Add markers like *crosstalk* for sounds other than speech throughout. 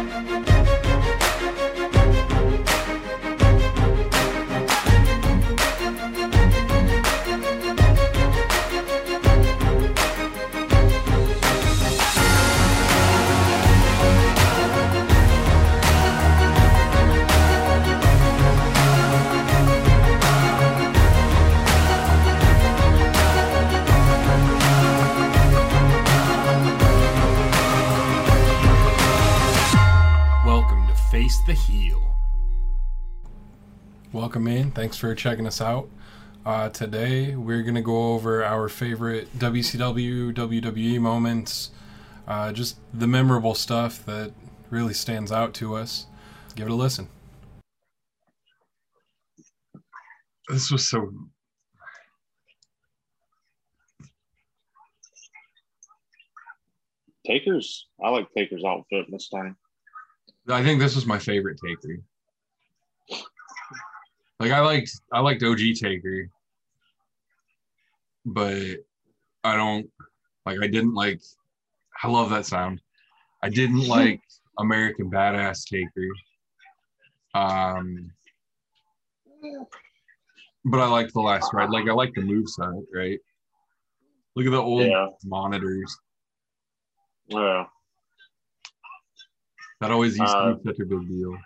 Welcome Thanks for checking us out. Uh, today we're gonna go over our favorite WCW, WWE moments, uh, just the memorable stuff that really stands out to us. Give it a listen. This was so. Taker's, I like Taker's outfit this time. I think this was my favorite Taker. Like I liked, I liked OG Taker, but I don't like. I didn't like. I love that sound. I didn't *laughs* like American Badass Taker. Um, but I like the last ride. Like I like the moveset, right? Look at the old Yeah. monitors. Yeah. That always used to Uh, be such a big deal.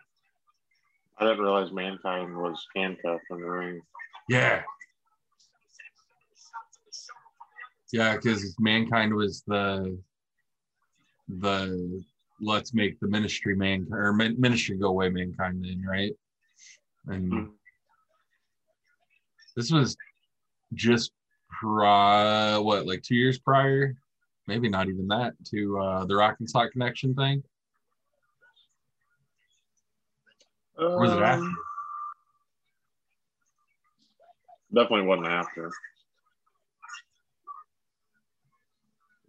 I didn't realize Mankind was handcuffed in the ring. Yeah. Yeah, because mankind was the the let's make the ministry man or ministry go away mankind then right and Mhm. this was just pri- what like two years prior maybe not even that to uh the rock and sock connection thing or was it after Um, Definitely wasn't after.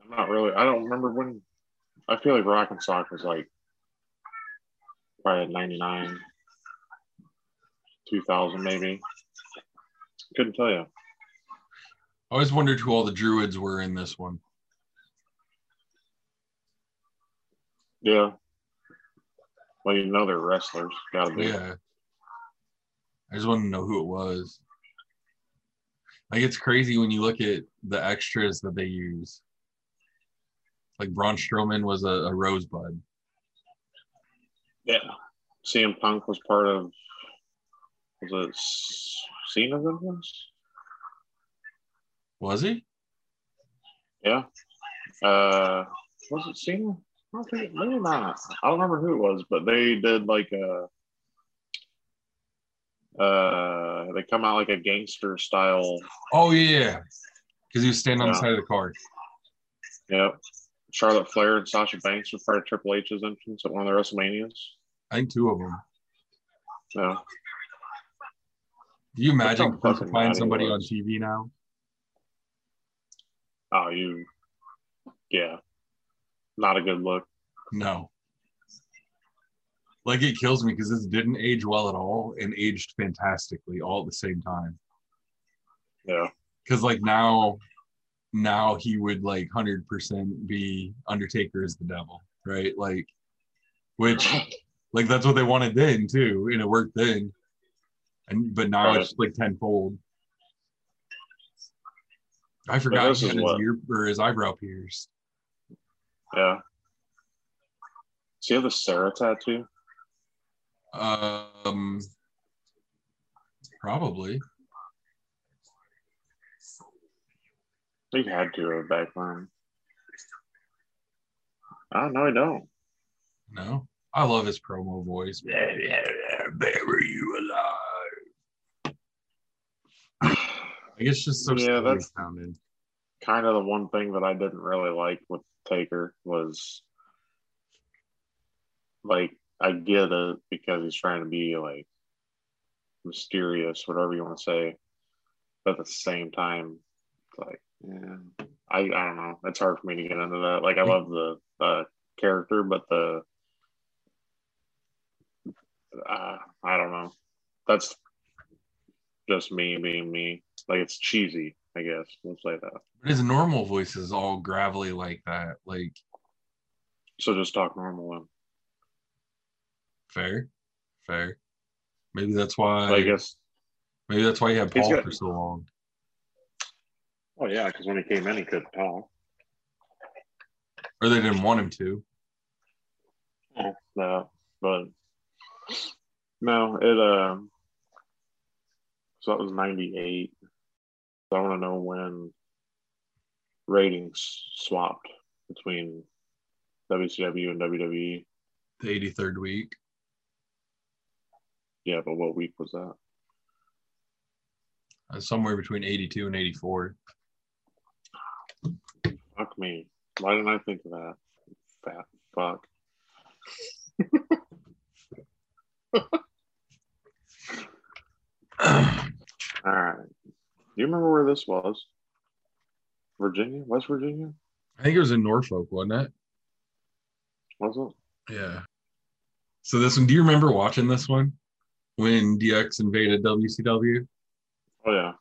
I'm not really. I don't remember when. I feel like Rock and Sock was like probably at 99, 2000 maybe. Couldn't tell you. i always wondered who all the druids were in this one Yeah. Well, you know they're wrestlers. Gotta be. Yeah. I just want to know who it was. Like it's crazy when you look at the extras that they use. Like Braun Strowman was a, a rosebud. Yeah. CM Punk was part of. Was it Cena's influence? Was he? Yeah. Uh, was it Cena? I don't think maybe not. I don't remember who it was, but they did like a. Uh, they come out like a gangster style. Oh yeah. Because he was standing on the side of the car. Yep. Charlotte Flair and Sasha Banks were part of Triple H's entrance at one of the WrestleManias. I think two of them. Yeah. Do you imagine how fucking crucifying mad he somebody on. TV now? Oh, you. Yeah. Not a good look. No. Like it kills me because this didn't age well at all and aged fantastically all at the same time. Yeah. because like now now he would like 100% be undertaker as the devil right like which *laughs* like that's what they wanted then too and it worked then and but now Right. it's like tenfold i forgot this he is had his ear or his eyebrow pierced Yeah. See, you have the Sara tattoo? um probably He had to have back then. Oh, no, I don't. no i love his promo voice bury you alive like it's just so Yeah, that's- sounding kind of the one thing that I didn't really like with Taker was like I get it because he's trying to be like mysterious, whatever you want to say. But at the same time, it's like yeah, I I don't know. It's hard for me to get into that. Like I love the uh, character, but the uh, I don't know. That's just me being me. Like it's cheesy, I guess. We'll say that. But his normal voice is all gravelly like that. Like, So just talk normal then. Fair, fair. Maybe that's why. I guess. Maybe that's why he had Paul got- for so long. Oh yeah, because when he came in, he couldn't talk. Or they didn't want him to. No, but no, it um. So that was '98. So I want to know when ratings swapped between WCW and WWE. The 83rd week. Yeah, but what week was that? Uh, somewhere between 82 and 84. Fuck me. Why didn't I think of that? Fat fuck. *laughs* All right. Do you remember where this was? Virginia? West Virginia? I think it was in Norfolk, wasn't it? Was it? Yeah. So this one, do you remember watching this one when DX invaded WCW? Oh yeah.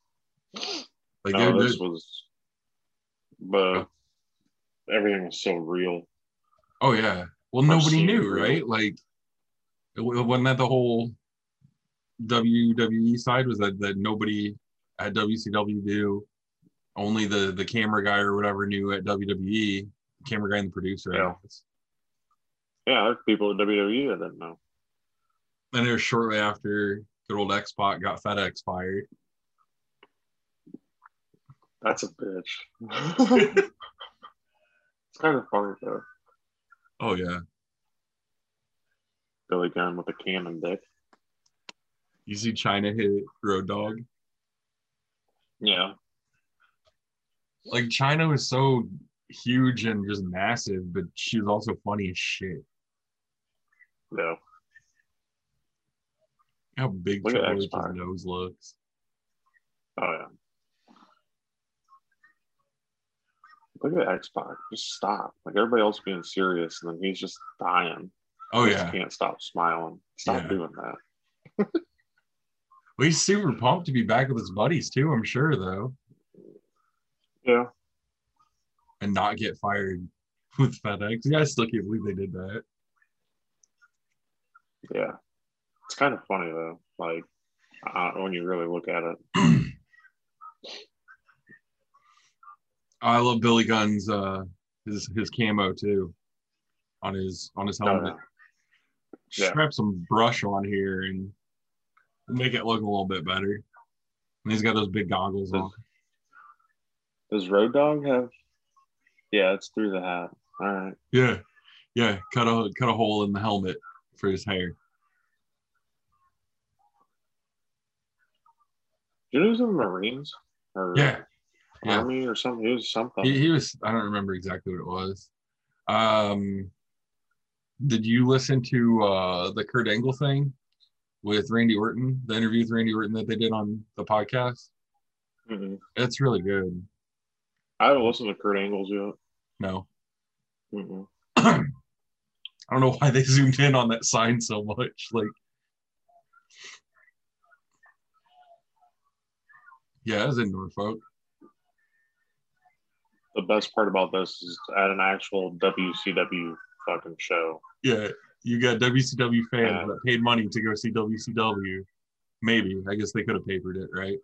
Like, no, this was, but oh. everything was so real. oh yeah. Well, I've nobody knew, right? Like, it, wa- wasn't that the whole WWE side? Was that that nobody at WCW knew? Only the the camera guy or whatever knew at WWE. Camera guy and the producer. Yeah. Yeah, there's people at WWE that didn't know. And it was shortly after good old X Pac got FedEx fired. That's a bitch. *laughs* it's kind of funny though. Oh yeah. Billy Gunn with a cannon dick. You see Chyna hit Road Dog. Yeah. Like Chyna was so huge and just massive, but she was also funny as shit. Yeah. How big Look Triple H's nose looks. Oh yeah. Look at X Pac. Just stop. Like everybody else being serious, and then he's just dying. Oh He yeah. can't stop smiling. Stop Yeah. doing that. *laughs* Well, he's super pumped to be back with his buddies too, I'm sure though. Yeah. And not get fired with FedEx. I still can't believe they did that. Yeah. It's kind of funny though. Like uh, when you really look at it. *clears throat* I love Billy Gunn's uh his his camo too. On his on his Oh, helmet. Yeah. Strap some brush on here and make it look a little bit better. And he's got those big goggles on. Does Road Dog have? Yeah, it's through the hat. All right. Yeah. Yeah. Cut a cut a hole in the helmet for his hair. Did he was in the Marines or Yeah. Yeah. Army or something? He was something. He, he was I don't remember exactly what it was. Um did you listen to uh the Kurt Angle thing with Randy Orton, the interview with Randy Orton that they did on the podcast? Mhm. It's really good. I haven't listened to Kurt Angles yet. No. *clears throat* I don't know why they zoomed in on that sign so much. Like, yeah, it's in Norfolk. The best part about this is at an actual WCW fucking show. Yeah, you got WCW fans Yeah. that paid money to go see WCW. Maybe I guess they could have papered it, right?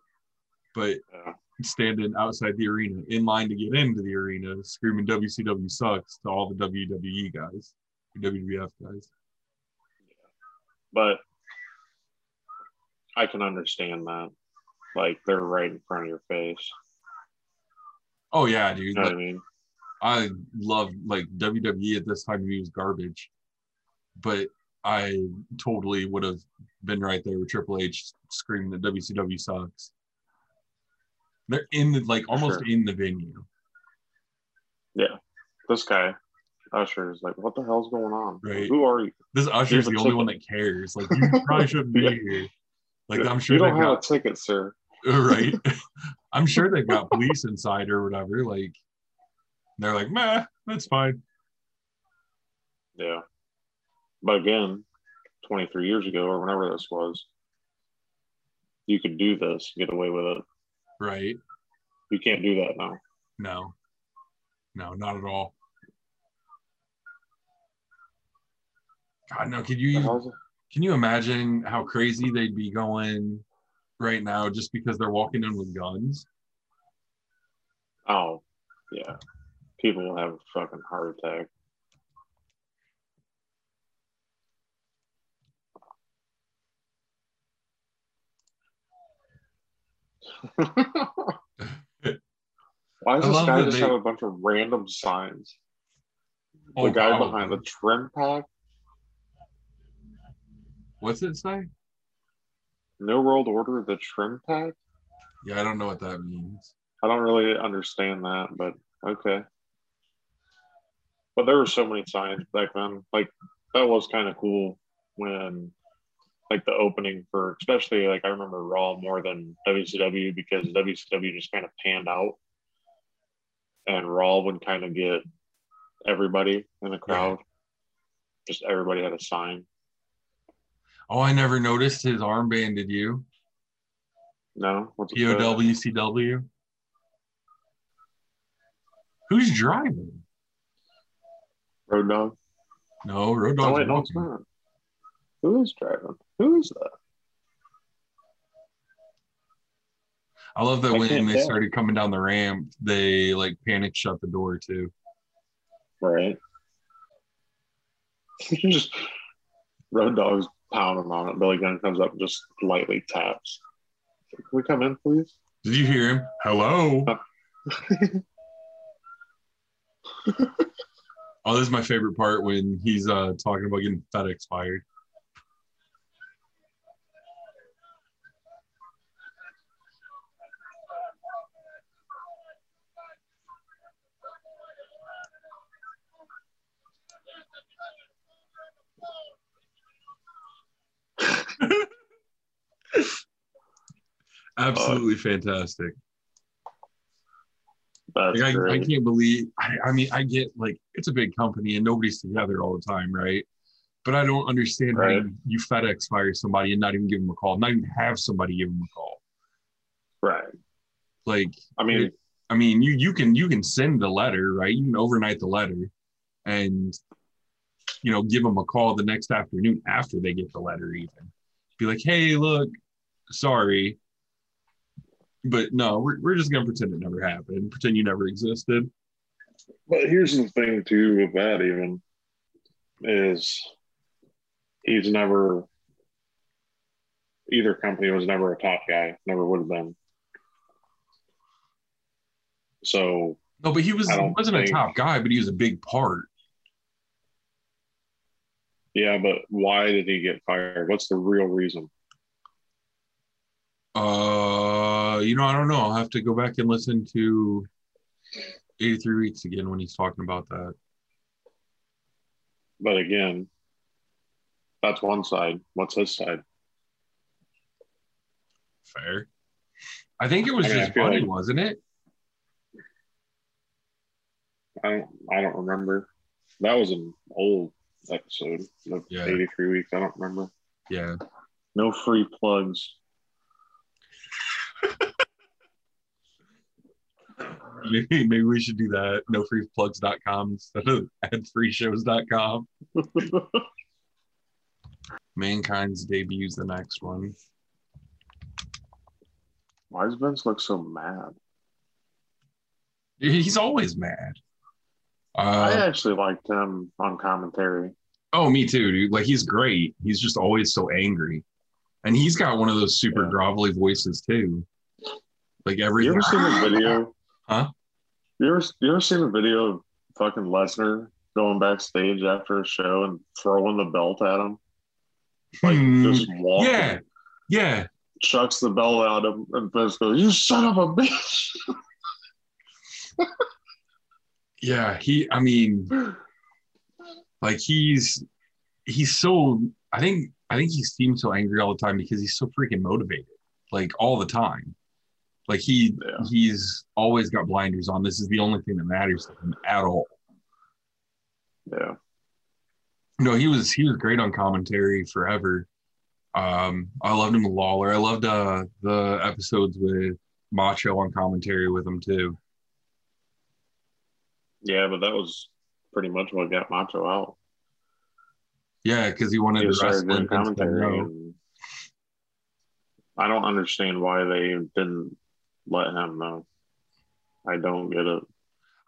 But Yeah. standing outside the arena, in line to get into the arena, screaming "WCW sucks" to all the WWE guys, WWF guys. But I can understand that. Like they're right in front of your face. Oh yeah, dude. You know what I mean? I love like WWE at this time to me was garbage, but I totally would have been right there with Triple H screaming that WCW sucks. They're in the like almost Sure. in the venue, Yeah. This guy, Usher, is like, what the hell's going on? Right. Who are you? This Usher's the only ticket. one that cares. Like you probably *laughs* shouldn't be Yeah. here. Like *laughs* *laughs* I'm sure you don't have got a ticket, sir. right. I'm sure they've got police inside or whatever. Like they're like, meh, that's fine. Yeah. But again, 23 years ago or whenever this was, you could do this, get away with it. Right. You can't do that now. No. No, not at all. God, no, The you? Can you imagine how crazy they'd be going right now just because they're walking in with guns? Oh, yeah. People will have a fucking heart attack. *laughs* Why does this guy just they- have a bunch of random signs? The Oh, guy wow. behind the trim pack, What's it say? New World Order, the trim pack. Yeah, I don't know what that means. I don't really understand that, but okay. But there were so many signs back then. Like that was kind of cool when, like the opening for, especially like I remember Raw more than WCW because WCW just kind of panned out, and Raw would kind of get everybody in the crowd. Just everybody had a sign. Oh, I never noticed his armband. Did you? No, what's? POWCW. Who's driving? Road Dog. No, Road Oh wait, no, it's walking. not. Who is driving? Who is that? I love that I when they tell. started coming down the ramp, they like panic shut the door too. Right. *laughs* just Road Dog's pounding on it. Billy Gunn comes up and just lightly taps. Can we come in, please? Did you hear him? Hello. *laughs* oh, this is my favorite part when he's uh talking about getting FedEx fired. Absolutely fantastic. That's Like, I, I can't believe. I, I mean, I get like it's a big company and nobody's together all the time, right? But I don't understand how you, you FedEx fire somebody and not even give them a call, not even have somebody give them a call. right. Like, I mean, I mean, you you can you can send the letter, right? You can overnight the letter, and you know, give them a call the next afternoon after they get the letter. Even be like, hey, look, sorry, but no, we're we're just gonna pretend it never happened, pretend you never existed. but here's the thing too with that even is he's never either company was never a top guy, never would have been. So No, but he was he wasn't a top guy, but he was a big part. yeah, but why did he get fired? What's the real reason? Uh, Uh, you know, I don't know. I'll have to go back and listen to 83 weeks again when he's talking about that. But again, that's one side. What's his side? Fair. I think it was I mean, just money, like- wasn't it? I don't I don't remember. That was an old episode of Yeah. 83 weeks. I don't remember. Yeah. No free plugs. *laughs* Maybe, maybe we should do that. NoFreePlugs.com instead of *laughs* AdFreeShows.com. *laughs* Mankind's debuts the next one. Why does Vince look so mad? He's always mad. I Uh, actually liked him on commentary. oh, me too, dude. Like he's great. He's just always so angry, and he's got one of those super Yeah. grovelly voices too. Like You ever seen the video? Huh? You ever you ever seen a video of fucking Lesnar going backstage after a show and throwing the belt at him? Like Hmm. just walking, Yeah, yeah. chucks the belt at him, and Vince goes, "You son of a bitch!" *laughs* Yeah, he. I mean, like he's he's so. I think I think he seems so angry all the time because he's so freaking motivated, like all the time. Like he Yeah. he's always got blinders on. This is the only thing that matters to him at all. Yeah, No, he was he was great on commentary forever. Um, I loved him with Lawler. I loved uh, the episodes with Macho on commentary with him too. yeah, but that was pretty much what got Macho out. Yeah, because he wanted he to wrestle. doing and Vince said commentary. I don't understand why they didn't let him know. I don't get it.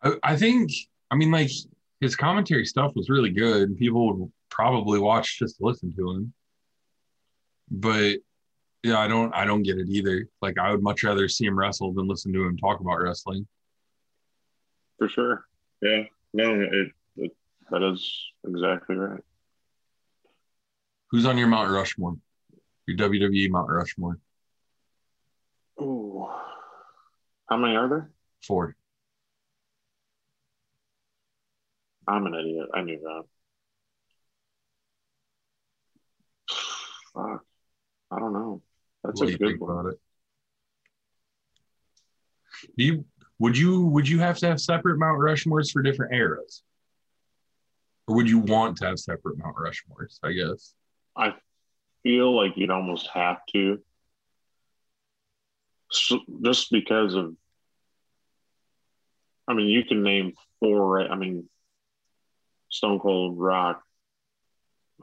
I, I think, I mean, like his commentary stuff was really good. People would probably watch just to listen to him. But yeah, I don't, I don't get it either. Like I would much rather see him wrestle than listen to him talk about wrestling. For sure. Yeah. No, it, it that is exactly right. Who's on your Mount Rushmore? Your WWE Mount Rushmore? Ooh. How many are there? Four. I'm an idiot. I knew that. Fuck. I don't know. That's What a good one. about it? Do you would you would you have to have separate Mount Rushmores for different eras? Or would you want to have separate Mount Rushmores, I guess? I feel like you'd almost have to. So, just because of, I mean, you can name four, right? I mean, Stone Cold, Rock,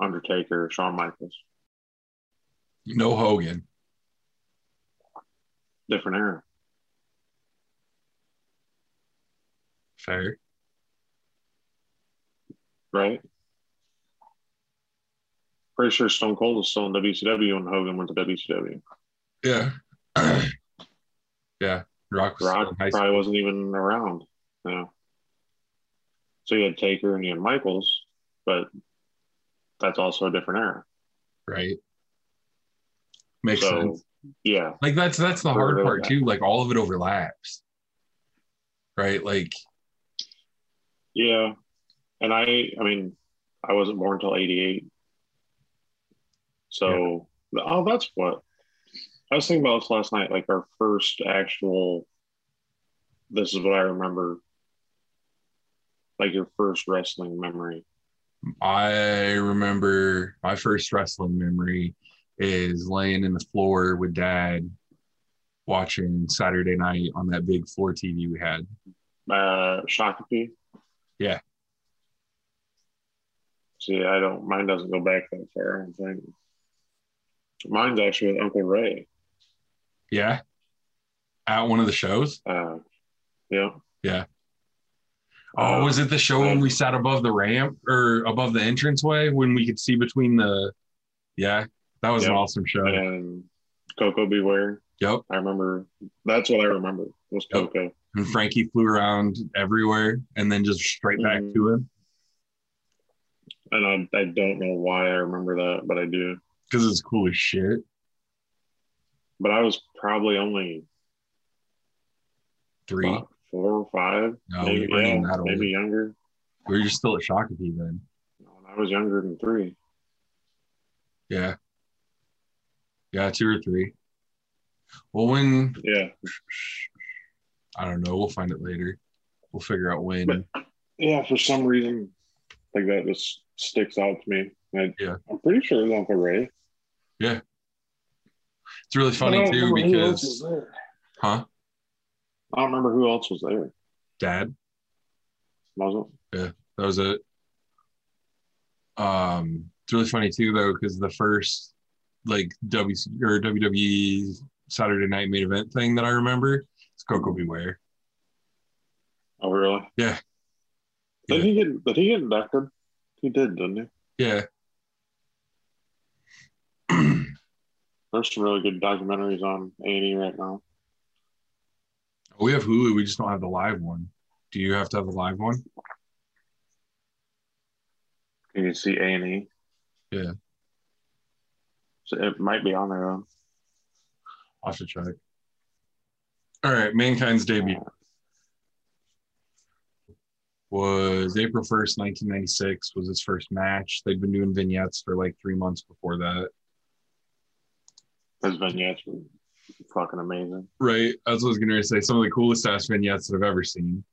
Undertaker, Shawn Michaels, No Hogan. different era. Fair. right? Pretty sure Stone Cold was still in WCW when Hogan went to WCW. Yeah. *clears throat* yeah. Rock was Rock probably school. wasn't even around. Yeah. So you had Taker and you had Michaels, but that's also a different era. Right. Makes so sense. yeah, Like that's that's the hard part too. Like all of it overlaps. Right? Like yeah. And I, I mean, I wasn't born until '88. So, oh, that's what I was thinking about this last night. Like our first actual. This is what I remember. Like your first wrestling memory. I remember my first wrestling memory is laying in the floor with dad watching Saturday night on that big floor TV we had. Uh, Shakopee. Yeah. See, I don't. Mine doesn't go back that far. I don't think. Mine's actually with Uncle Ray. Yeah. At one of the shows. Uh, yeah. Oh, Uh, was it the show when we sat above the ramp or above the entranceway when we could see between the Yeah, that was an awesome show. and Koko B. Ware. Yep. I remember. That's what I remember was Yep. Coco. And Frankie flew around everywhere and then just straight back Mhm. to him And I, I don't know why I remember that, but I do. because it's cool as shit. But I was probably only Three. four or five, No, maybe, you yeah, maybe younger. We were just still at Shakopee then. I was younger than three. Yeah. Yeah, two or three. Well, when Yeah, I don't know, we'll find it later. We'll figure out when. yeah. For some reason, like that just sticks out to me. I, Yeah. I'm pretty sure it was Uncle Ray. It's really funny too remember who else was because, huh? I don't remember who else was there. Dad, Was that was it. Um, it's really funny too though because the first like WC or WWE Saturday Night Main Event thing that I remember is Koko B. Ware. Oh, really? Yeah. Did Yeah. he get? Did he get inducted? He did, didn't he? Yeah. There's some really good documentaries on A and E right now. Oh, we have Hulu. We just don't have the live one. Do you have to have the live one? Can you see A and E? Yeah. So it might be on there. Though. I'll have to check. All right, Mankind's debut was April 1st, 1996 was his first match. They'd been doing vignettes for like three months before that. His vignettes were fucking amazing. Right. That's what I was going to say. Some of the coolest ass vignettes that I've ever seen.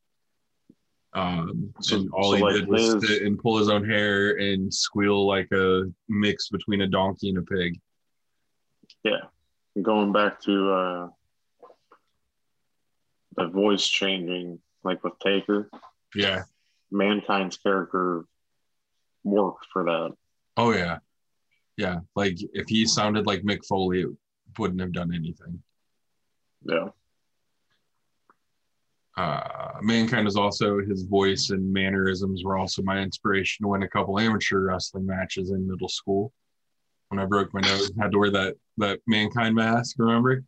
Um, So- and all so, he like, did was sit and pull his own hair and squeal like a mix between a donkey and a pig. Yeah. Going back to uh, the voice changing, like with Taker, Yeah. Mankind's character worked for that. Oh yeah, yeah. Like if he sounded like Mick Foley, it wouldn't have done anything. Yeah. Uh, Mankind is also his voice and mannerisms were also my inspiration to win a couple amateur wrestling matches in middle school. When I broke my nose, had to wear that that Mankind mask. Remember?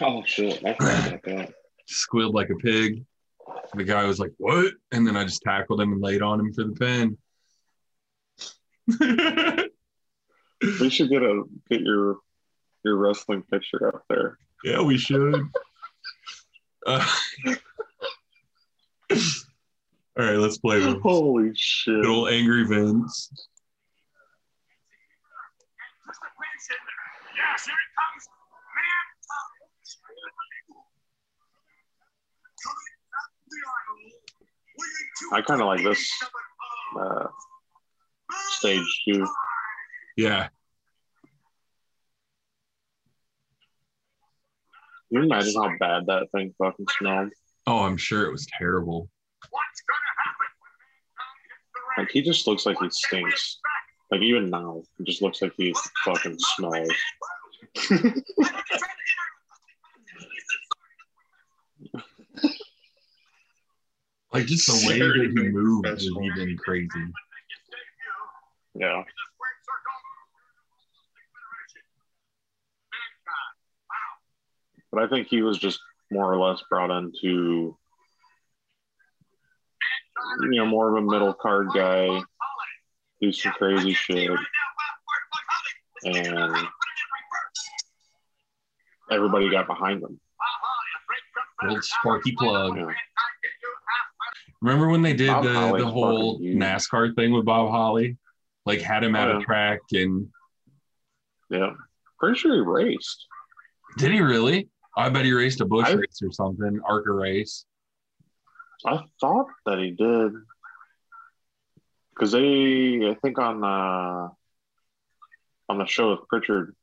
Oh shit! I forgot about that. Squealed like a pig. The guy was like, "What?" And then I just tackled him and laid on him for the pin. *laughs* We should get a get your your wrestling picture up there. yeah, we should. Uh, all right, let's play this. Holy shit! Good old angry Vince. Yes, here it comes. I kind of like this uh, stage too. Yeah, Can you imagine how bad that thing fucking smelled? Oh, I'm sure it was terrible. What's gonna happen when Mankind hits the ring? Like he just looks like he stinks. Like even now, it just looks like he fucking smells. Like just the way that he moves was professional. even crazy. Yeah. But I think he was just more or less brought into, you know, more of a middle card guy, do some crazy shit, and everybody got behind him. Old Sparky Plugg. Yeah. Remember when they did Bob the, Holly's the whole. NASCAR thing with Bob Holly? Like had him at Oh, a track and Yeah. Pretty sure he raced. did he really? I bet he raced a Busch I- race or something, ARCA race. I thought that he did. Because they, I think on uh, on the show with Prichard,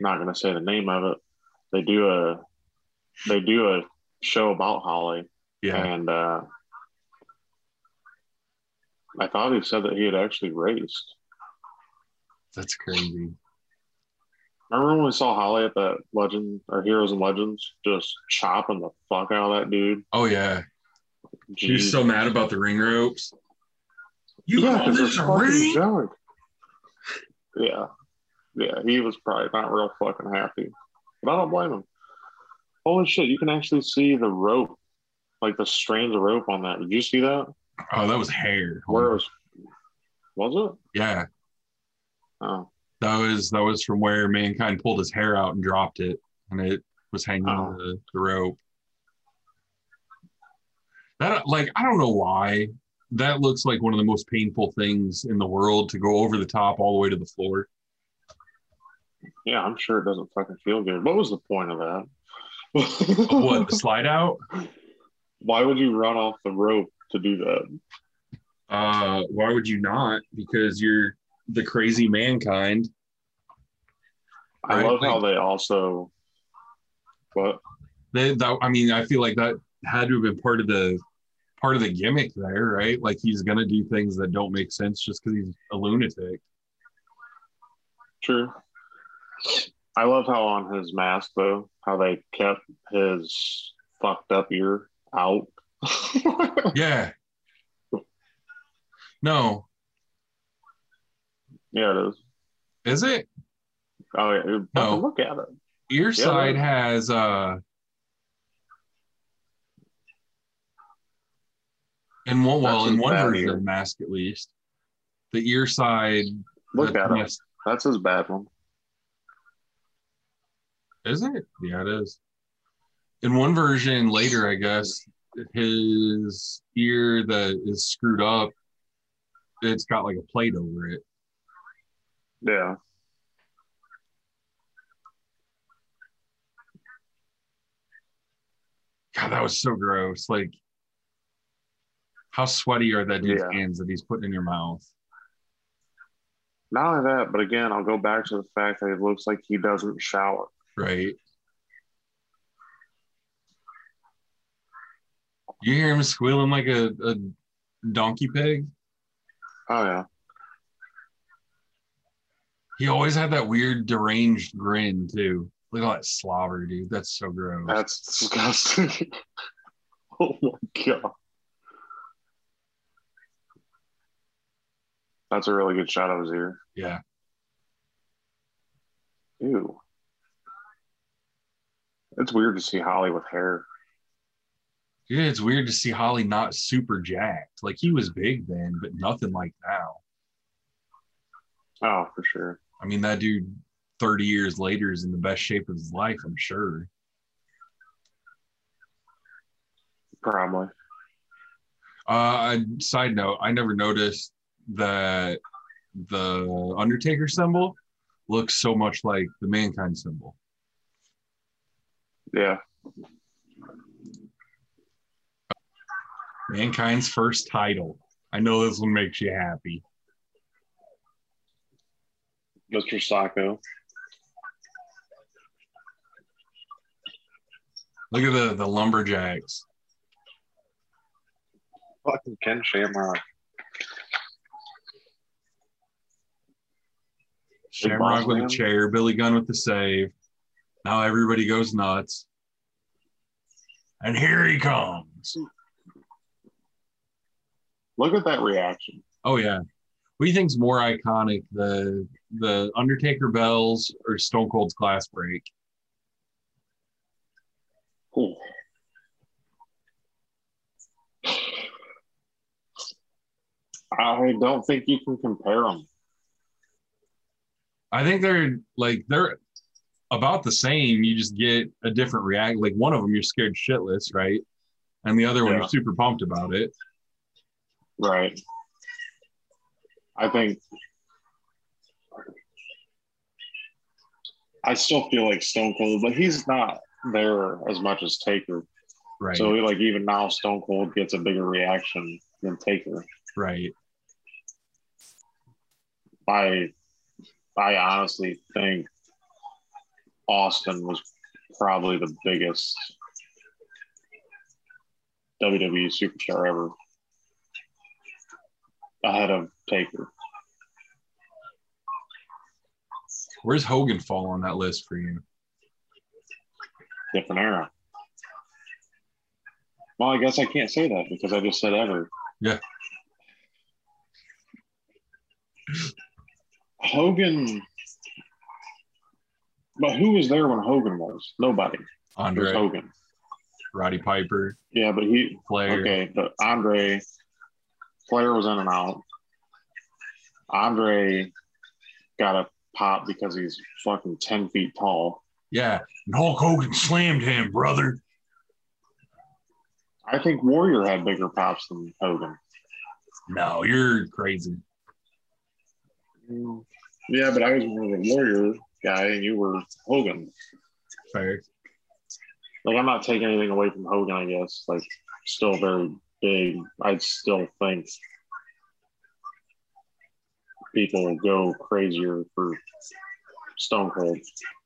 I'm not going to say the name of it. They do a they do a show about Holly, Yeah. and uh, I thought he said that he had actually raced. That's crazy. I remember when we saw Holly at that Legend or Heroes and Legends, just chopping the fuck out of that dude? Oh yeah. She was so mad about the ring ropes. You yeah, call this a ring? junk. Yeah, yeah, he was probably not real fucking happy, but I don't blame him. Holy shit, you can actually see the rope, like the strands of rope on that. Did you see that? Oh, that was hair. Where it was? Was it? Yeah. Oh, That was that was from where mankind pulled his hair out and dropped it, and it was hanging on Oh. the, the rope. That like I don't know why that looks like one of the most painful things in the world to go over the top all the way to the floor. yeah, I'm sure it doesn't fucking feel good. What was the point of that? What the *laughs* slide out? Why would you run off the rope to do that? Uh, why would you not? Because you're the crazy mankind. I love how they also. What? They, that, I mean, I feel like that had to have been part of the part of the gimmick there, right? Like he's gonna do things that don't make sense just because he's a lunatic. True. I love how on his mask though, how they kept his fucked up ear out. *laughs* Yeah. No, yeah, it is. is it? Oh yeah, No. look at it. Ear side man. has uh in one well in one version of the mask at least. The ear side Look at it. That's his bad one. Is it? Yeah, it is. In one version later, I guess, his ear that is screwed up, it's got like a plate over it. Yeah. God, that was so gross. Like, how sweaty are that dude's Yeah. hands that he's putting in your mouth? Not only that, but again, I'll go back to the fact that it looks like he doesn't shower. Right? You hear him squealing like a, a donkey pig? Oh yeah. He always had that weird deranged grin too. Look at all that slobber, dude. That's so gross. That's disgusting. *laughs* oh my god. That's a really good shot of his ear. yeah. Ew. It's weird to see Holly with hair. Yeah, it's weird to see Holly not super jacked. Like he was big then, but nothing like now. Oh, for sure. I mean, that dude 30 years later is in the best shape of his life, I'm sure. Probably. Uh, side note, I never noticed that the Undertaker symbol looks so much like the Mankind symbol. Yeah. Mankind's first title. I know this one makes you happy. Mr. Socko. Look at the the lumberjacks. Fucking Ken Shamrock. Shamrock with a chair, Billy Gunn with the save. Now everybody goes nuts. And here he comes. Look at that reaction. Oh yeah. What do you think's more iconic, the the Undertaker bells or Stone Cold's glass break? Ooh. I don't think you can compare them. I think they're like they're about the same. You just get a different react. Like one of them, you're scared shitless, right? And the other one, Yeah. you're super pumped about it. Right. I think I still feel like Stone Cold, but he's not there as much as Taker. Right. So like even now Stone Cold gets a bigger reaction than Taker. right. I I honestly think Austin was probably the biggest WWE superstar ever. Ahead of Taker. Where's Hogan fall on that list for you? different era. Well, I guess I can't say that because I just said ever. Yeah. Hogan. But who was there when Hogan was? Nobody. It was Andre, Hogan. Roddy Piper, Yeah, but he. Flair. Okay, but Andre. Flair was in and out. Andre got a pop because he's fucking 10 feet tall. Yeah. And Hulk Hogan slammed him, brother. I think Warrior had bigger pops than Hogan. No, you're crazy. Yeah, but I was more of a Warrior guy and you were Hogan. Fair. Like I'm not taking anything away from Hogan, I guess. Like still very big. I still think people go crazier for Stone Cold.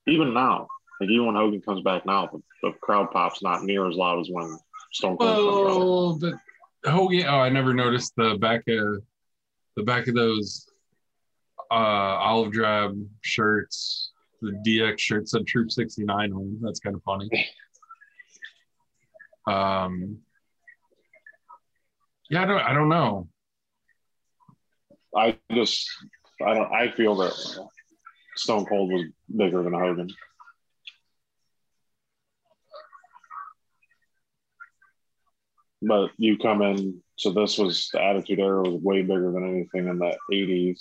Even now. Like even when Hogan comes back now, the, the crowd pop's not near as loud as when Stone Cold. Well, the Hogan. Oh, I never noticed the back of the back of those uh, olive drab shirts. The DX shirt said Troop 69 on. them. That's kind of funny. *laughs* Um. Yeah, I don't. I don't know. I just I don't I feel that Stone Cold was bigger than Hogan. But you come in, so this was the Attitude Era was way bigger than anything in the '80s.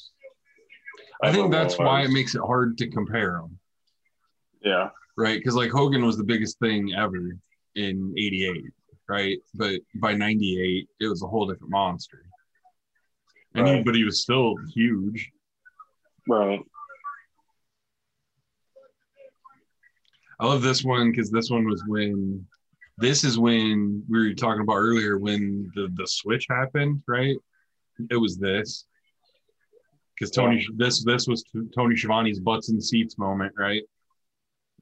I think that's why it makes it hard to compare them, Yeah, right? Because like Hogan was the biggest thing ever in '88, right? But by '98, it was a whole different monster. And he, but he was still huge. right. I love this one because this one was when this is when we were talking about earlier when the the switch happened, right? It was this because Tony this this was Tony Schiavone's butts and seats moment, right?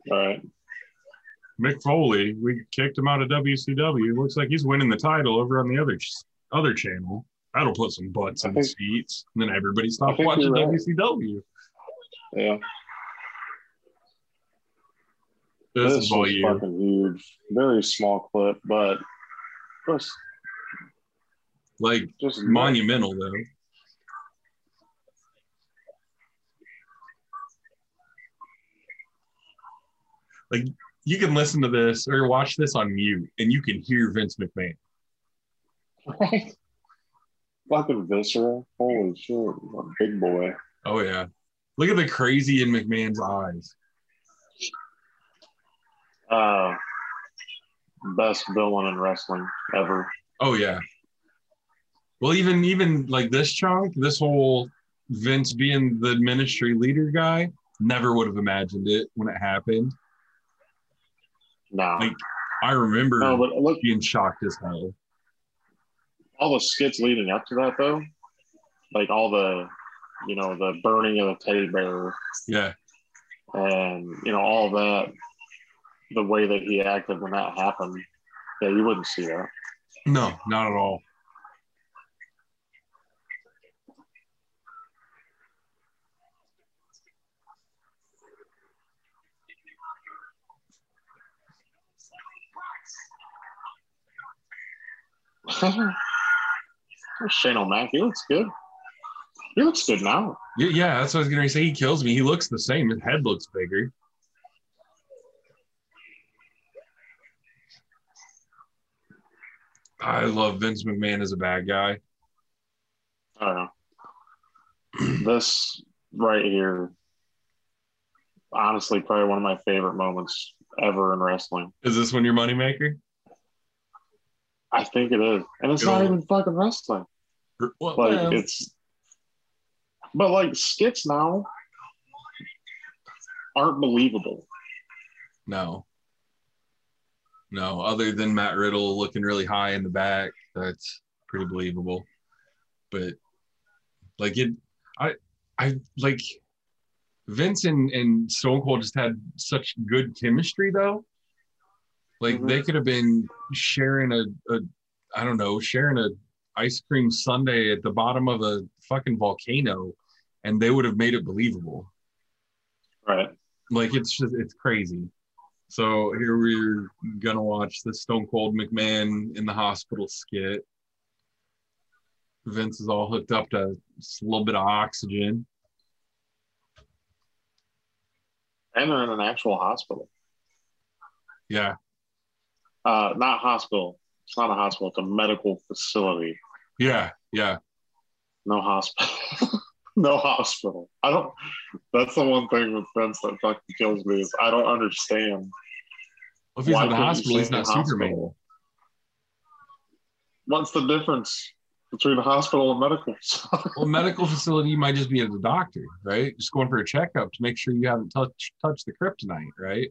Right. Mick Foley, we kicked him out of WCW. Looks like he's winning the title over on the other other channel. That'll put some butts I in the seats, and then everybody stopped watching right. WCW. Yeah. This, This is all you. fucking huge. Very small clip, but just Like just monumental though. Like you can listen to this or watch this on mute and you can hear Vince McMahon. *laughs* fucking visceral. Holy shit, a big boy. Oh yeah. Look at the crazy in McMahon's eyes. Uh, best villain in wrestling ever. Oh yeah. Well, even even like this chunk, this whole Vince being the ministry leader guy, never would have imagined it when it happened. No, Like I remember no, but look, being shocked as hell. All the skits leading up to that though, like all the, you know, the burning of the teddy bear Yeah. and you know all that, the way that he acted when that happened. Yeah, you wouldn't see that. No, not at all. *laughs* Shane O'Mac, he looks good. He looks good now. Yeah, yeah, that's what I was gonna say. He kills me. He looks the same. His head looks bigger. I love Vince McMahon as a bad guy. I don't know. this right here, honestly, probably one of my favorite moments ever in wrestling. Is this one your moneymaker? I think it is, and it's not even fucking wrestling. Well, Like well, it's, but like skits now aren't believable. no. No, other than Matt Riddle looking really high in the back, that's pretty believable. But like it I I like Vince and, and Stone Cold just had such good chemistry though. Like Mhm. they could have been sharing a, a I don't know, sharing a ice cream sundae at the bottom of a fucking volcano and they would have made it believable. Right. Like it's just it's crazy. So here we're gonna watch the Stone Cold McMahon in the hospital skit. Vince is all hooked up to just a little bit of oxygen. And they're in an actual hospital. Yeah, Uh, not hospital. It's not a hospital. It's a medical facility. Yeah, yeah. No hospital. *laughs* no hospital. I don't. That's the one thing with Vince that fucking kills me is I don't understand. Well, if he's in the hospital, he's not? Superman. What's the difference between a hospital and medical facility? Well, *laughs* medical facility might just be as a doctor, right? Just going for a checkup to make sure you haven't touched touched the kryptonite, right?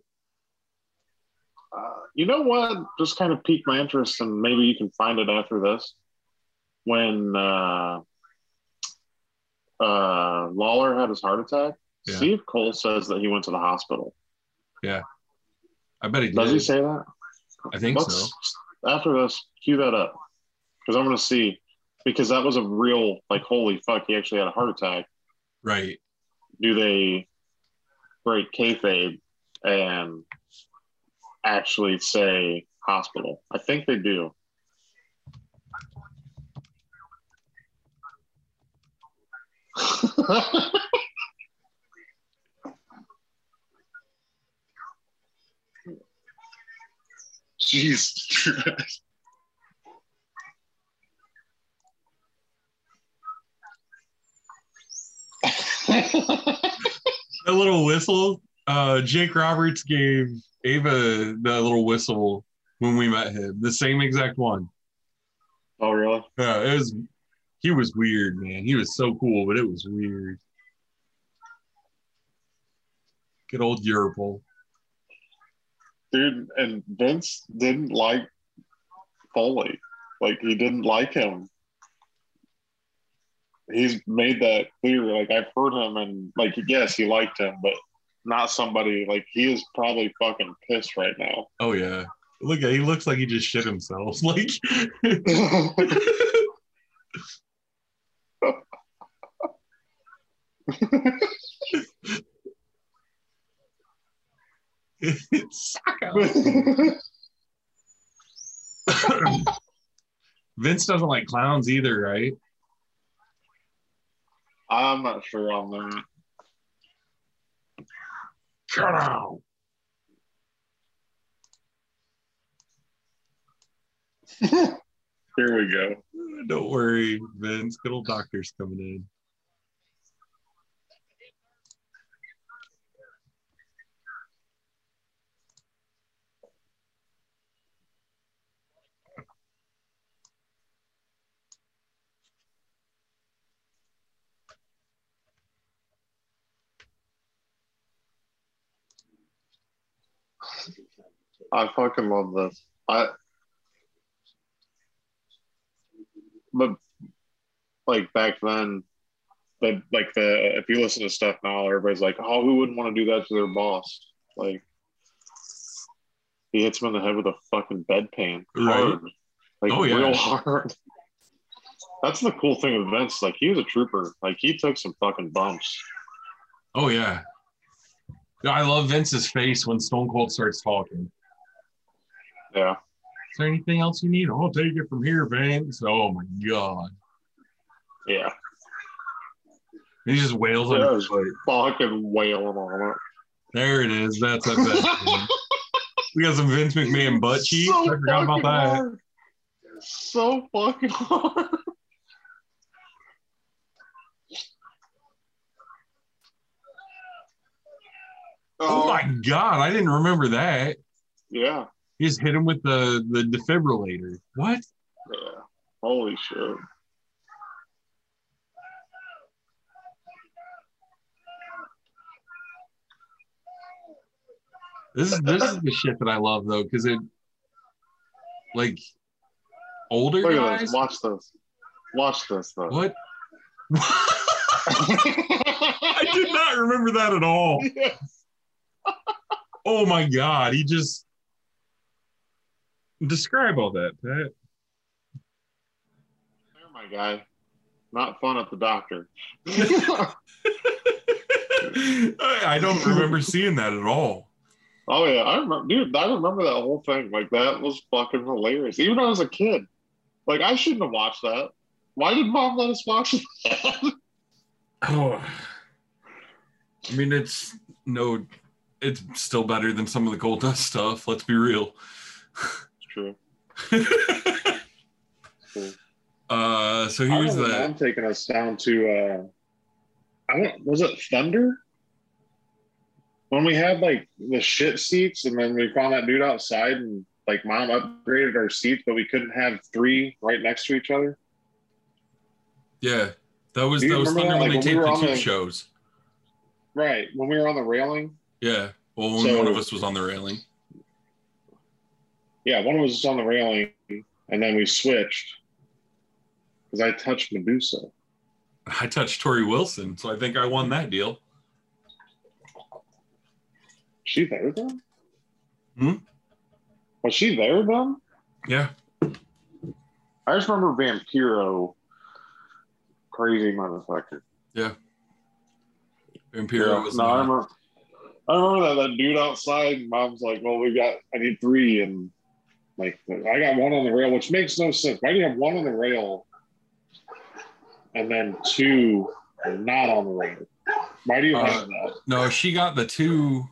Uh, you know what? Just kind of piqued my interest, and maybe you can find it after this. When uh, uh, Lawler had his heart attack, Yeah. see if Cole says that he went to the hospital. Yeah, I bet he Does did. he say that? I think so. Let's, After this, cue that up because I'm going to see because that was a real like holy fuck he actually had a heart attack. Right. Do they break kayfabe and actually say hospital? I think they do. *laughs* Jesus Christ. *laughs* That little whistle, uh, Jake Roberts gave Ava that little whistle when we met him. The same exact one. oh, really? Yeah, it was. He was weird, man. He was so cool, but it was weird. Good old Yurple. Dude, and Vince didn't like Foley. Like, he didn't like him. He's made that clear. Like, I've heard him, and, like, yes, he liked him, but not somebody, like, he is probably fucking pissed right now. Oh yeah, look at he looks like he just shit himself. *laughs* Like, *laughs* *laughs* Socko. *laughs* Vince doesn't like clowns either, right? I'm not sure on that. Cut out. *laughs* Here we go. Don't worry, Vince. Good old doctor's coming in. I fucking love this. I but like back then, the like the if you listen to stuff now, everybody's like, "Oh, who wouldn't want to do that to their boss?" Like he hits him in the head with a fucking bedpan, Right. hard, like Oh, yeah. real hard. That's the cool thing with Vince. Like he was a trooper. Like he took some fucking bumps. Oh. Yeah, I love Vince's face when Stone Cold starts talking. Yeah. Is there anything else you need? Oh, I'll take it from here, Vince. Oh my god. Yeah. He just wails on Yeah, it. it was like fucking wailing on it. There it is. That's a best. *laughs* we got some Vince McMahon butt cheeks. I forgot about that. hard. So fucking hard. Oh my oh. god, I didn't remember that. Yeah. He just hit him with the the defibrillator. What? Yeah. Holy shit. This is this is the shit that I love though, because it like older Look guys. this. Watch this. Watch this though. What? I did not remember that at all. *laughs* Oh my god, he just describe all that, Pat. There, my guy. Not fun at the doctor. *laughs* I I don't remember seeing that at all. Oh yeah, I remember, dude. I remember that whole thing. Like that was fucking hilarious. Even when I was a kid, like I shouldn't have watched that. Why did mom let us watch that? *sighs* Oh, I mean, it's no, it's still better than some of the Goldust stuff. Let's be real. *laughs* True. Cool. *laughs* uh, so here's the mom taking us down to. uh I don't. Was it Thunder? When we had like the shit seats, and then we found that dude outside, and like mom upgraded our seats, but we couldn't have three right next to each other. yeah. That was that was Thunder that? when Like, they we taped were the two the- shows. Right when we were on the railing. Yeah. Well, when So- one of us was on the railing. Yeah, one was on the railing, and then we switched because I touched Madusa. I touched Torrie Wilson, so I think I won that deal. She there then? Hmm? Was she there then? Yeah. I just remember Vampiro. Crazy motherfucker. Imperial Yeah, was no, I remember. I remember that, that dude outside. Mom's like, "Well, we got. I need three, and like I got one on the rail, which makes no sense. Why do you have one on the rail and then two not on the rail? Why do you Uh, have that? No, she got the two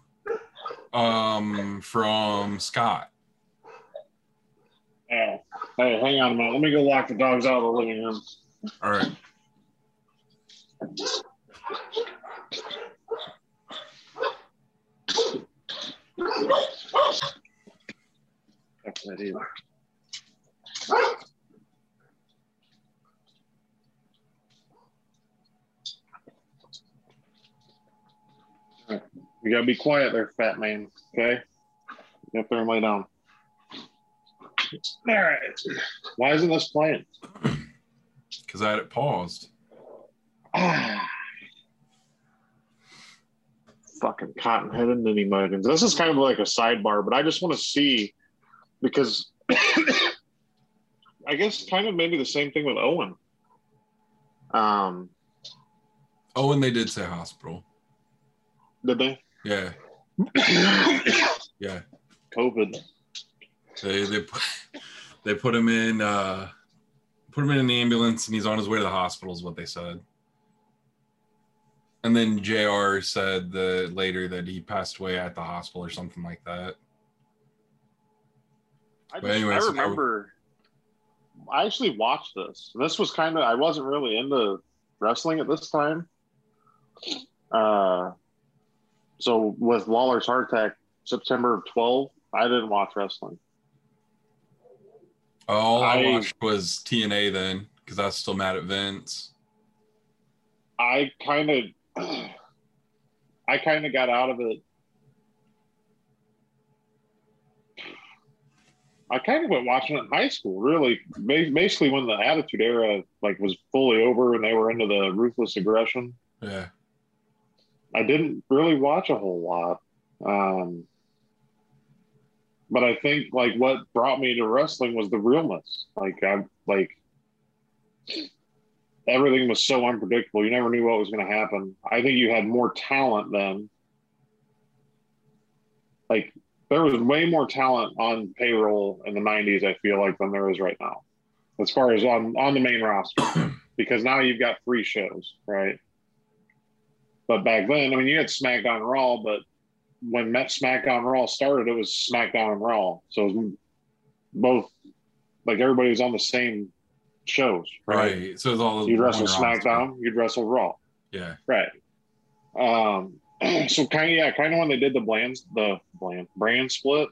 um from Scott. Oh, hey, hang on a minute. Let me go lock the dogs out of the living room. All right. That's that either. Alright, You gotta be quiet there, fat man. Okay? Get up there and lay down. All right. Why isn't this playing? Because I had it paused. Ah. *sighs* Fucking cotton headed ninny muggins. This is kind of like a sidebar, but I just want to see because *coughs* I guess kind of maybe the same thing with Owen. Um, and they did say hospital. did they? Yeah. *coughs* Yeah, COVID. They they put *laughs* they put him in uh, put him in an ambulance and he's on his way to the hospital. Is what they said. And then Jr. said the later that he passed away at the hospital or something like that. I, But anyways, I remember. I actually watched this. This was kind of. I wasn't really into wrestling at this time. Uh, so with Lawler's heart attack, September of twelve, I didn't watch wrestling. All I, I- watched was TNA then because I was still mad at Vince. I kind of, *clears throat* I kind of got out of it. I kind of went watching it in high school. Really, basically when the Attitude Era like was fully over and they were into the ruthless aggression. Yeah, I didn't really watch a whole lot. Um, but I think like what brought me to wrestling was the realness. Like I'm like everything was so unpredictable. You never knew what was going to happen. I think you had more talent then. Like there was way more talent on payroll in the 90s I feel like than there is right now. As far as on on the main roster *clears throat* because now you've got three shows, right? But back then, I mean, you had SmackDown Raw, but when Met SmackDown Raw started, it was SmackDown and Raw. So it was both, like everybody was on the same shows, right? right. So it's all You'd wrestle roster. SmackDown, you'd wrestle Raw, Yeah, right? Um, *clears throat* so kind of yeah, kind of when they did the bland the bland brand split,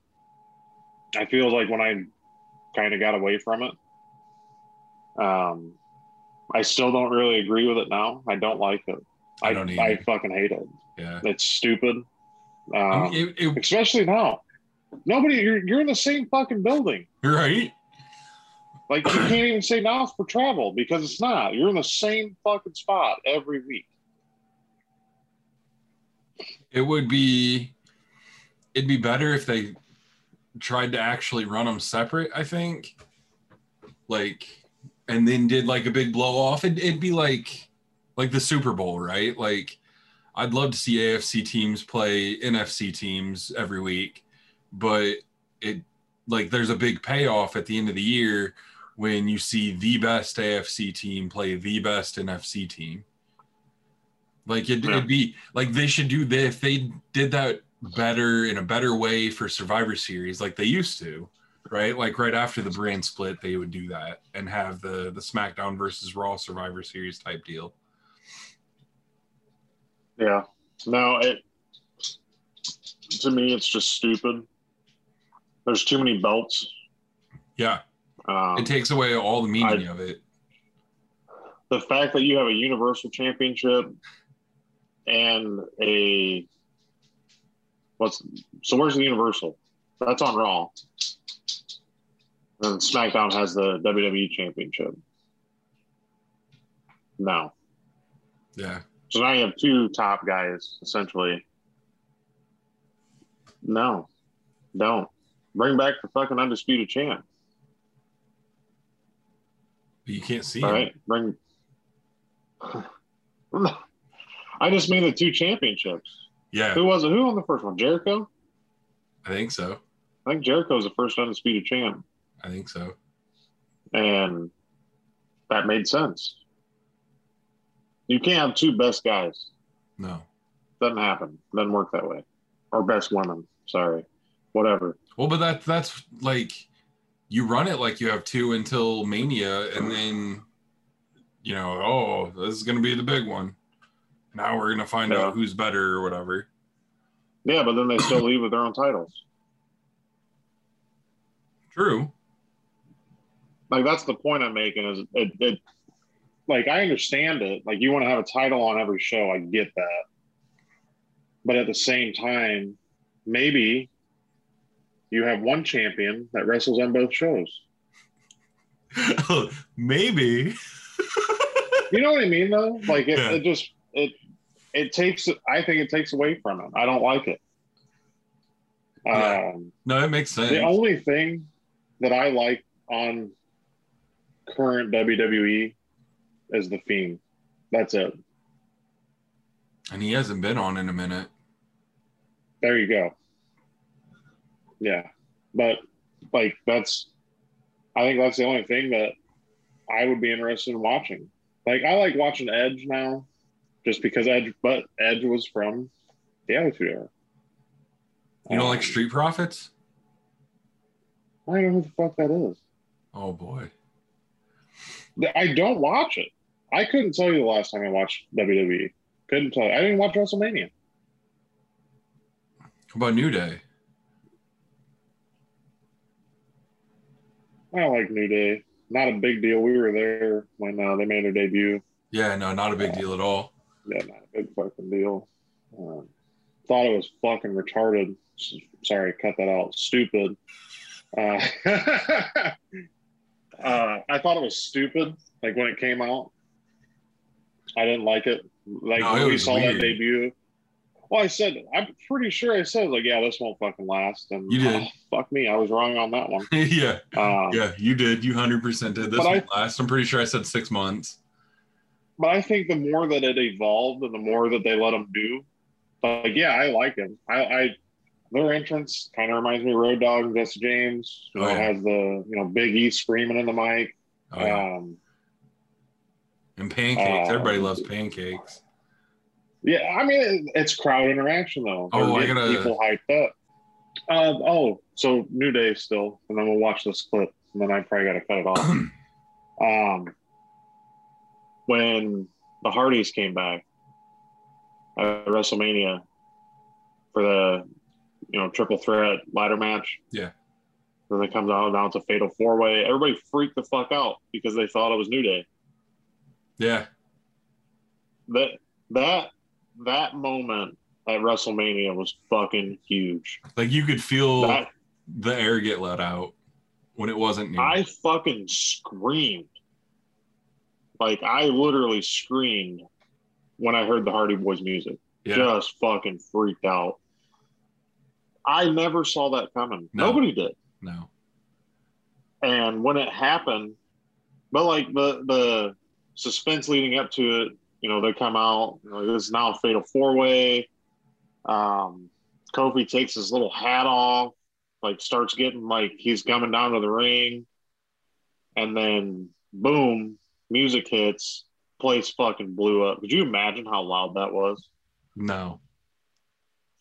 I feel like when I kind of got away from it. Um, I still don't really agree with it now. I don't like it. I I don't I, either. fucking hate it. yeah. It's stupid. I Um, it, it, especially now. Nobody, you're, you're in the same fucking building. right? Like you can't even say now it's for travel because it's not. You're in the same fucking spot every week. It would be it'd be better if they tried to actually run them separate, I think. Like and then did like a big blow off. It, it'd be like like the Super Bowl, right? Like I'd love to see AFC teams play NFC teams every week, but it like there's a big payoff at the end of the year when you see the best AFC team play the best NFC team. Like it, Yeah. it'd be like they should do that if they did that better in a better way for Survivor Series, like they used to, right? Like right after the brand split, they would do that and have the the SmackDown versus Raw Survivor Series type deal. Yeah. No, it to me it's just stupid. There's too many belts. Yeah, Um, it takes away all the meaning of it. the fact that you have a universal championship and a what's so where's the universal? That's on Raw. And SmackDown has the WWE championship. No. Yeah, So now you have two top guys essentially. No. Don't. Bring back the fucking undisputed champ. but you can't see All him. right. Bring *laughs* *laughs* I just mean the two championships. Yeah, Who was it? Who won the first one? Jericho? I think so. I think Jericho was the first undisputed champ. I think so. And that made sense. You can't have two best guys. No. Doesn't happen. Doesn't work that way. Or best women. Sorry. Whatever. Well, but that that's like you run it like you have two until Mania, and then you know, oh, this is gonna be the big one. Now we're gonna find Yeah. out who's better or whatever. Yeah, but then they still leave with their own titles. True. Like that's the point I'm making is it, it like I understand it. Like you want to have a title on every show, I get that. But at the same time, maybe you have one champion that wrestles on both shows. *laughs* Maybe. You know what I mean though? Like it, Yeah. it just it it takes I think it takes away from it. I don't like it. Yeah. Um No, it makes sense. the only thing that I like on current WWE is the Fiend. That's it. and he hasn't been on in a minute. There you go. Yeah, but like that's, I think that's the only thing that I would be interested in watching. Like I like watching Edge now, just because Edge, but Edge was from the Attitude Era. You don't like Um, Street Profits? I don't know who the fuck that is. Oh boy. I don't watch it. I couldn't tell you the last time I watched WWE. Couldn't tell you. I didn't watch WrestleMania. How about New Day? I don't like New Day. Not a big deal. We were there when uh, they made their debut. Yeah, no, not a big deal at all. Yeah, not a big fucking deal. Um, thought it was fucking retarded. Sorry, cut that out. Stupid. Uh, *laughs* uh, I thought it was stupid. Like when it came out, I didn't like it. Like No, when we saw weird. that debut. Well, I said I'm pretty sure I said like, yeah, this won't fucking last. And You did. oh, fuck me, I was wrong on that one. *laughs* yeah, Um, yeah, you did. You hundred percent did. This won't last. I'm pretty sure I said six months. But I think the more that it evolved and the more that they let them do, like yeah, I like him. I, I their entrance kind of reminds me of Road Dogg Jesse James. Oh, know, yeah. has the you know Big E screaming in the mic. Oh, yeah. Um, and pancakes. uh, Everybody loves pancakes. yeah, I mean it, it's crowd interaction though. Oh, They're I gotta- people hyped up. Uh, oh, so New Day still, and then we'll watch this clip, and then I probably got to cut it off. *clears throat* um, when the Hardys came back at WrestleMania for the you know triple threat ladder match. Yeah. Then it comes out now it's a fatal four way. Everybody freaked the fuck out because they thought it was New Day. yeah, That that that moment at WrestleMania was fucking huge. like you could feel That the air get let out when it wasn't new. I fucking screamed. Like I literally screamed when I heard the Hardy Boys music. yeah, Just fucking freaked out. I never saw that coming. No. Nobody did. no, And when it happened, but like the the suspense leading up to it, you know, they come out. You know, this is now a fatal four way. Um, Kofi takes his little hat off, like starts getting like he's coming down to the ring, and then boom, music hits. Place fucking blew up. Could you imagine how loud that was? no.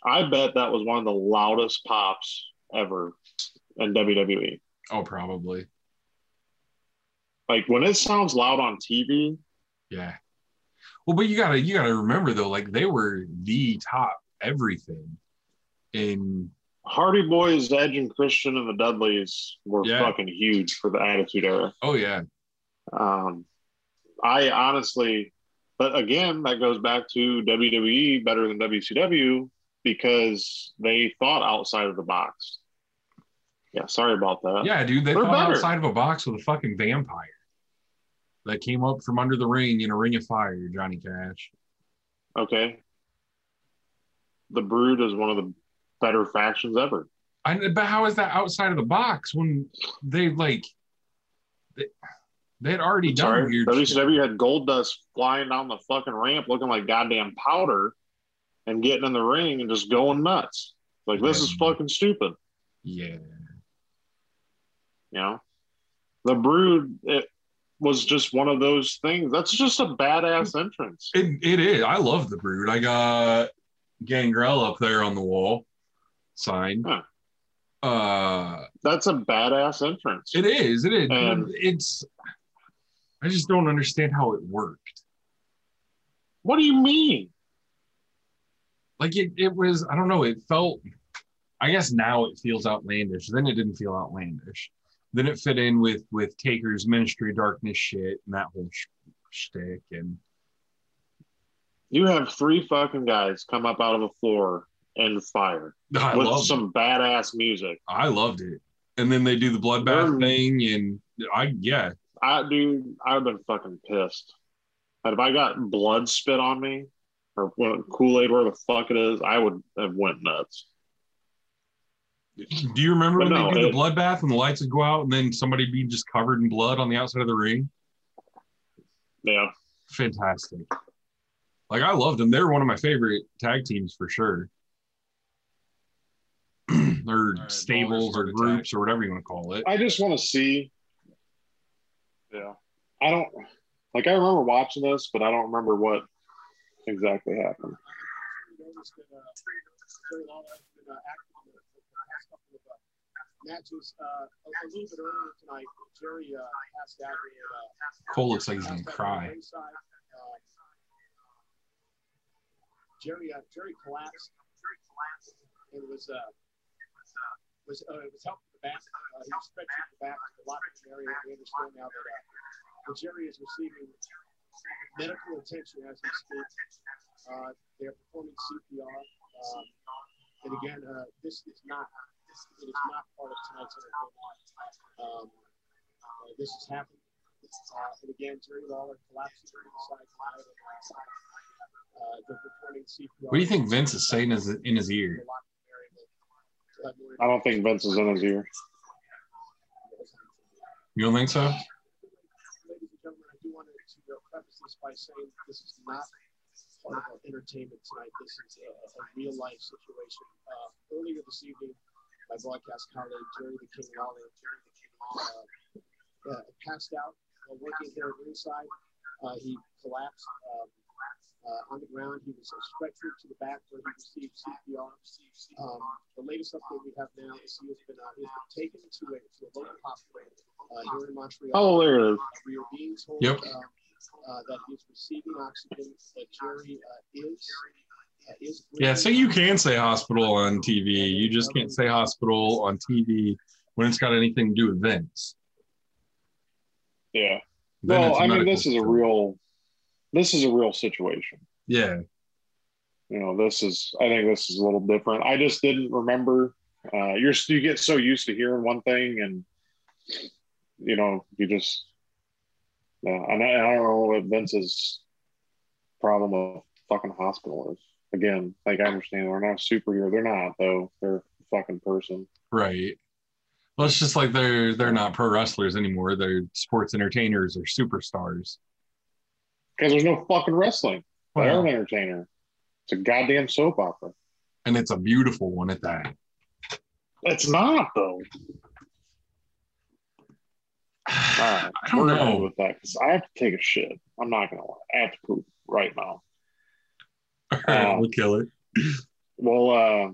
I bet that was one of the loudest pops ever in WWE. Oh, probably. Like when it sounds loud on TV, Yeah. Well, but you gotta you gotta remember though, like they were the top everything in Hardy Boys, Edge and Christian and the Dudleys were Yeah. fucking huge for the Attitude Era. oh yeah, Um, I honestly, but again, that goes back to WWE better than WCW because they thought outside of the box. Yeah, sorry about that. yeah, dude. They They're thought better. outside of a box with a fucking vampire that came up from under the ring in a ring of fire, Johnny Cash. Okay. The Brood is one of the better factions ever. I, but how is that outside of the box when they like they, they had already done Sorry, weird shit. WCW had gold dust flying down the fucking ramp looking like goddamn powder and getting in the ring and just going nuts. Like, this is fucking stupid. Yeah, You know, the Brood it was just one of those things. That's just a badass entrance. it, it is. I love the brood. I got Gangrel up there on the wall, sign. Huh. Uh, That's a badass entrance. it is. It is. And- it's. I just don't understand how it worked. What do you mean? Like it, it was. I don't know. It felt. I guess now it feels outlandish. Then it didn't feel outlandish. Then it fit in with with Taker's Ministry of Darkness shit and that whole sh- shtick and You have three fucking guys come up out of the floor and fire *laughs* I with some badass music. I loved it. And then they do the bloodbath They're- thing and I yeah I dude, I've been fucking pissed. But if I got blood spit on me or Kool Aid, where the fuck it is, I would have went nuts. Do you remember But when no, they do it- the bloodbath and the lights would go out and then somebody be just covered in blood on the outside of the ring? Yeah, Fantastic. Like I loved them. They're one of my favorite tag teams for sure. *clears throat* or Alright, stables or Heart groups or whatever you want to call it. I just want to see. Yeah, I don't like. I remember watching this, but I don't remember what exactly happened. noticed that Jerry Lawler has been active in the, the past couple of matches. A, a little bit earlier tonight, Jerry passed out. Cole looks like he's gonna cry. on the ringside. Uh, Jerry uh, Jerry collapsed. It was uh, was uh, it was helping the back. Uh, stretching the back a lot the area. We understand now that uh, is receiving medical attention as we speak. Uh, they're performing CPR. Um, and again, uh, this is not it is not part of tonight's entertainment. Um, uh, this. Uh, and again, Jerry Lawler collapses. Uh, CPR. What do you think Vince is saying in his ear? I don't think Vince is in his ear. You don't think so? Ladies and gentlemen, I do want to uh, preface this by saying this is not part of our entertainment tonight. This is a, a real life situation. Uh, earlier this evening, my broadcast colleague Jerry the King Lawler, Jerry the King Lawler, uh, uh, passed out uh, working here at ringside. Uh, he collapsed um, uh, on the ground. He was uh, stretchered to the back where he received CPR. Um, the latest update we have now is he has been, uh, he has been taken to a, to a local hospital uh, here in Montreal. Oh, there it is. Uh, we are being told Yep. uh, uh, that he's receiving oxygen, that Jerry uh, is is. Yeah, so you can say hospital on TV. You just can't say hospital on TV when it's got anything to do with Vince. Yeah. Then Well, I mean, medical this is a real, this is a real situation. Yeah. You know, this is. I think this is a little different. I just didn't remember. Uh, you're you get so used to hearing one thing, and you know, you just. Yeah, and I, I don't know what Vince's problem with fucking hospital is. Again, like I understand they're not a superhero. They're not though. They're a fucking person. Right. Well, it's just like they're they're not pro wrestlers anymore. They're sports entertainers or superstars. Because there's no fucking wrestling. They're an entertainer. It's a goddamn soap opera. and it's a beautiful one at that. It's not though. All right, I don't know. with that because I have to take a shit. I'm not gonna lie. I have to poop right now. All right, *laughs* we'll kill it. Well, uh,